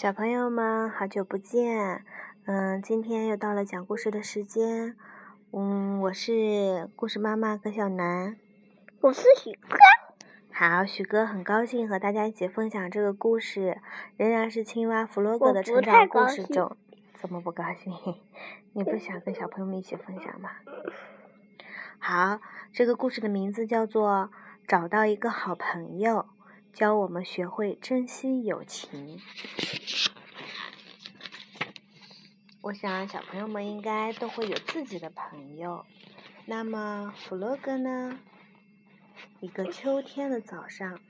小朋友们，好久不见！嗯，今天又到了讲故事的时间。嗯，我是故事妈妈葛小楠，我是许哥。好，许哥很高兴和大家一起分享这个故事，仍然是青蛙弗洛格的成长故事中。怎么不高兴？你不想跟小朋友们一起分享吗？好，这个故事的名字叫做《找到一个好朋友》。教我们学会珍惜友情。我想小朋友们应该都会有自己的朋友。那么弗洛格呢？一个秋天的早上，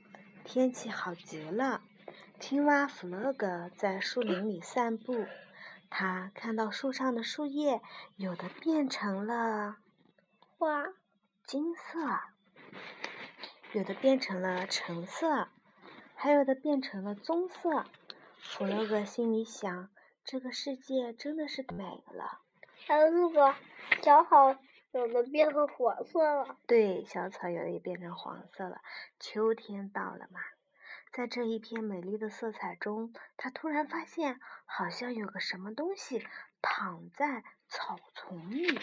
天气好极了。青蛙弗洛格在树林里散步，他看到树上的树叶有的变成了花金色，有的变成了橙色。还有的变成了棕色，弗洛格心里想：这个世界真的是美了。还有那个小草，有的变成黄色了。对，小草有的也变成黄色了。秋天到了嘛，在这一片美丽的色彩中，他突然发现好像有个什么东西躺在草丛里。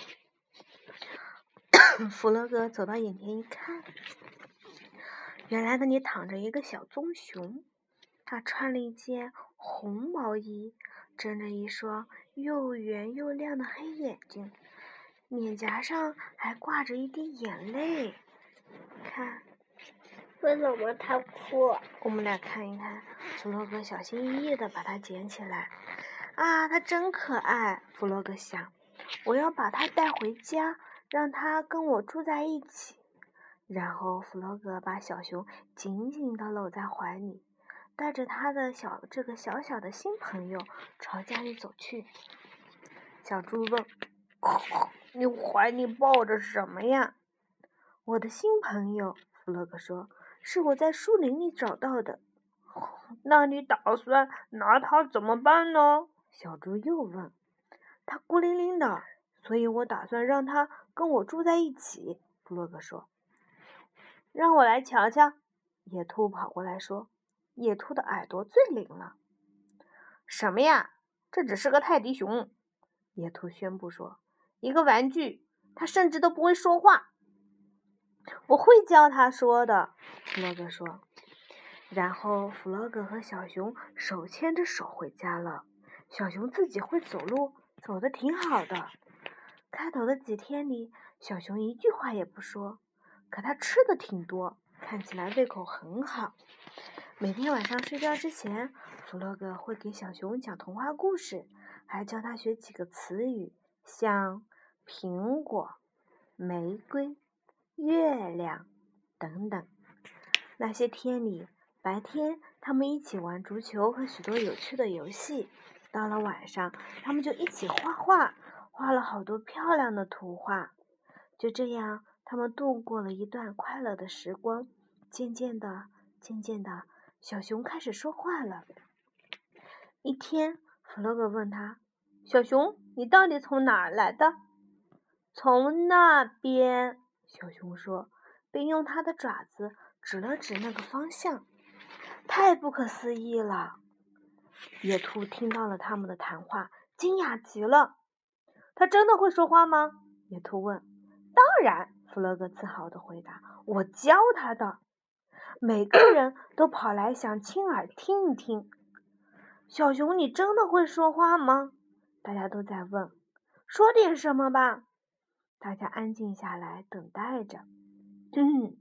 弗洛格走到眼前一看。原来那里躺着一个小棕熊，它穿了一件红毛衣，睁着一双又圆又亮的黑眼睛，脸颊上还挂着一滴眼泪。看，为什么它哭？我们俩看一看。弗洛格小心翼翼地把它捡起来。啊，它真可爱！弗洛格想，我要把它带回家，让它跟我住在一起。然后弗洛格把小熊紧紧地搂在怀里，带着他的小这个小小的新朋友朝家里走去。小猪问：“你怀里抱着什么呀？”“我的新朋友。”弗洛格说，“是我在树林里找到的。”“ 那你打算拿它怎么办呢？”小猪又问。“它孤零零的，所以我打算让它跟我住在一起。”弗洛格说。让我来瞧瞧，野兔跑过来说：“野兔的耳朵最灵了。”什么呀？这只是个泰迪熊。野兔宣布说：“一个玩具，它甚至都不会说话。”我会教它说的，弗洛格说。然后弗洛格和小熊手牵着手回家了。小熊自己会走路，走的挺好的。开头的几天里，小熊一句话也不说。可他吃的挺多，看起来胃口很好。每天晚上睡觉之前，弗洛格会给小熊讲童话故事，还教他学几个词语，像苹果、玫瑰、月亮等等。那些天里，白天他们一起玩足球和许多有趣的游戏；到了晚上，他们就一起画画，画了好多漂亮的图画。就这样。他们度过了一段快乐的时光。渐渐的，渐渐的，小熊开始说话了。一天，弗洛格问他：“小熊，你到底从哪儿来的？”“从那边。”小熊说，并用它的爪子指了指那个方向。太不可思议了！野兔听到了他们的谈话，惊讶极了。“他真的会说话吗？”野兔问。“当然。”弗洛格自豪地回答：“我教他的。”每个人 都跑来想亲耳听一听。小熊，你真的会说话吗？大家都在问。说点什么吧。大家安静下来，等待着。嗯。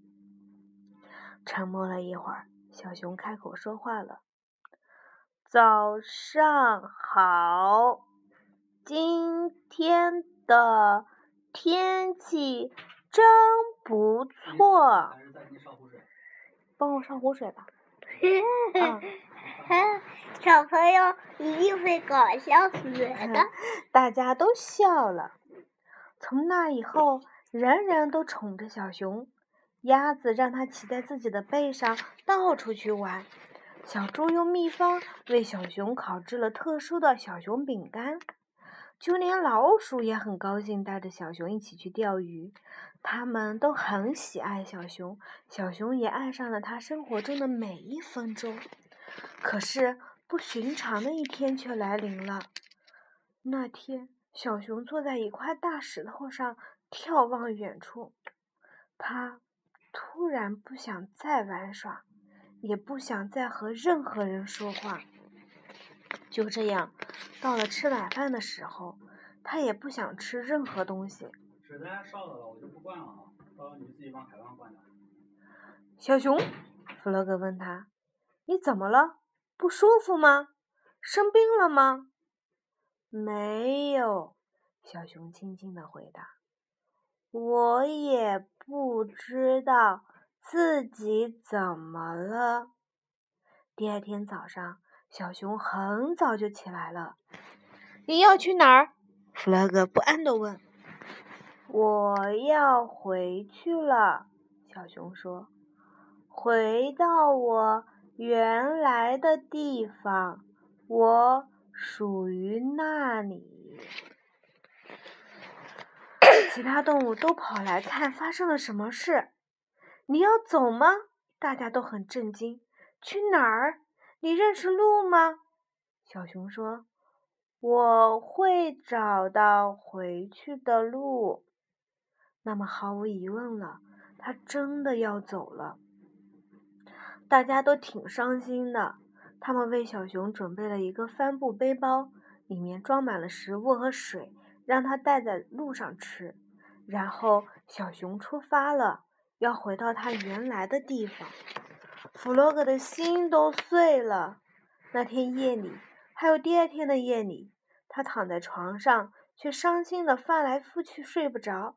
沉默了一会儿，小熊开口说话了：“早上好，今天的天气。”真不错，帮我上壶水吧。小朋友一定会搞笑死的。大家都笑了。从那以后，人人都宠着小熊。鸭子让它骑在自己的背上到处去玩。小猪用秘方为小熊烤制了特殊的小熊饼干。就连老鼠也很高兴带着小熊一起去钓鱼。他们都很喜爱小熊，小熊也爱上了它生活中的每一分钟。可是不寻常的一天却来临了。那天，小熊坐在一块大石头上，眺望远处。他突然不想再玩耍，也不想再和任何人说话。就这样，到了吃晚饭的时候，他也不想吃任何东西。水在烧了，我就不灌了啊，到时候你自己往海浪灌的。小熊，弗洛格问他：“你怎么了？不舒服吗？生病了吗？”“没有。”小熊轻轻的回答。“我也不知道自己怎么了。”第二天早上，小熊很早就起来了。“你要去哪儿？”弗洛格不安的问。“我要回去了。”小熊说。回到我原来的地方，我属于那里。其他动物都跑来看发生了什么事。你要走吗？大家都很震惊。去哪儿？你认识路吗？小熊说：“我会找到回去的路。”那么毫无疑问了，他真的要走了。大家都挺伤心的。他们为小熊准备了一个帆布背包，里面装满了食物和水，让他带在路上吃。然后小熊出发了，要回到他原来的地方。弗洛格的心都碎了。那天夜里，还有第二天的夜里，他躺在床上，却伤心的翻来覆去睡不着。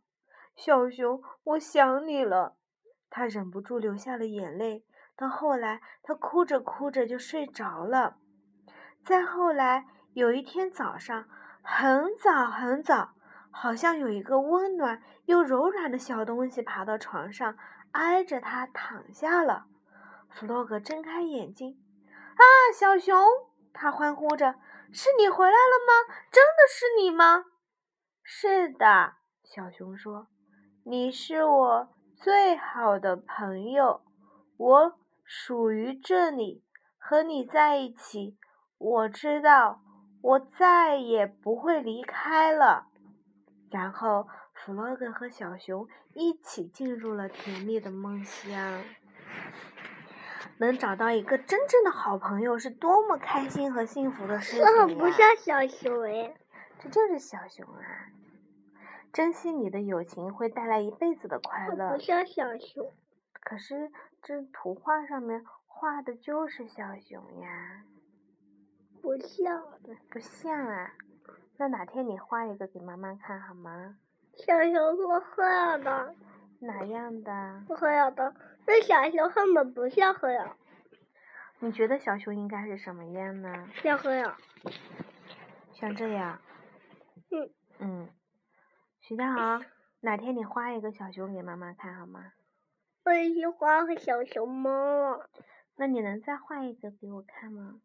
小熊，我想你了。他忍不住流下了眼泪。到后来，他哭着哭着就睡着了。再后来，有一天早上，很早很早，好像有一个温暖又柔软的小东西爬到床上，挨着他躺下了。弗洛格睁开眼睛，啊，小熊！他欢呼着：“是你回来了吗？真的是你吗？”“是的。”小熊说，“你是我最好的朋友，我。”属于这里，和你在一起，我知道我再也不会离开了。然后，弗洛格和小熊一起进入了甜蜜的梦乡。能找到一个真正的好朋友，是多么开心和幸福的事情呀！不像小熊哎，这就是小熊啊！珍惜你的友情，会带来一辈子的快乐。不像小熊。可是这图画上面画的就是小熊呀，不像，不像啊。那哪天你画一个给妈妈看好吗？小熊是黑的。哪样的？黑的。那小熊根本不像黑的。你觉得小熊应该是什么样呢？像黑的。像这样。嗯。嗯。许家豪，哪天你画一个小熊给妈妈看好吗？我也去画个小熊猫。那你能再画一个给我看吗？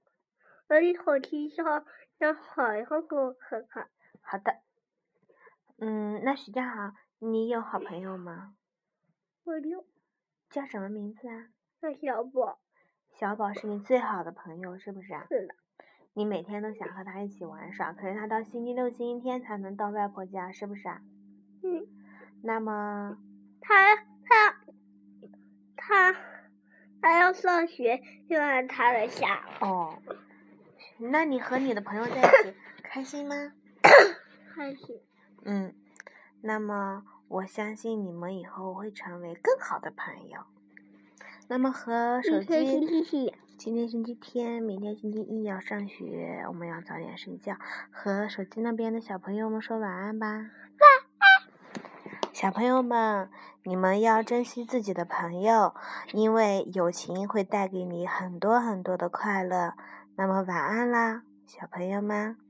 我的手机上让海浩给我看看。好的。嗯，那许家豪，你有好朋友吗？我有。叫什么名字啊？叫小宝。小宝是你最好的朋友，是不是啊？是的。你每天都想和他一起玩耍，可是他到星期六、星期天才能到外婆家，是不是啊？嗯。那么。他他。他他要上学，就按他的下。哦，那你和你的朋友在一起 开心吗？开心。嗯，那么我相信你们以后会成为更好的朋友。那么和手机，今天星期天，明天星期一要上学，我们要早点睡觉。和手机那边的小朋友们说晚安吧。小朋友们。你们要珍惜自己的朋友，因为友情会带给你很多很多的快乐。那么晚安啦，小朋友们。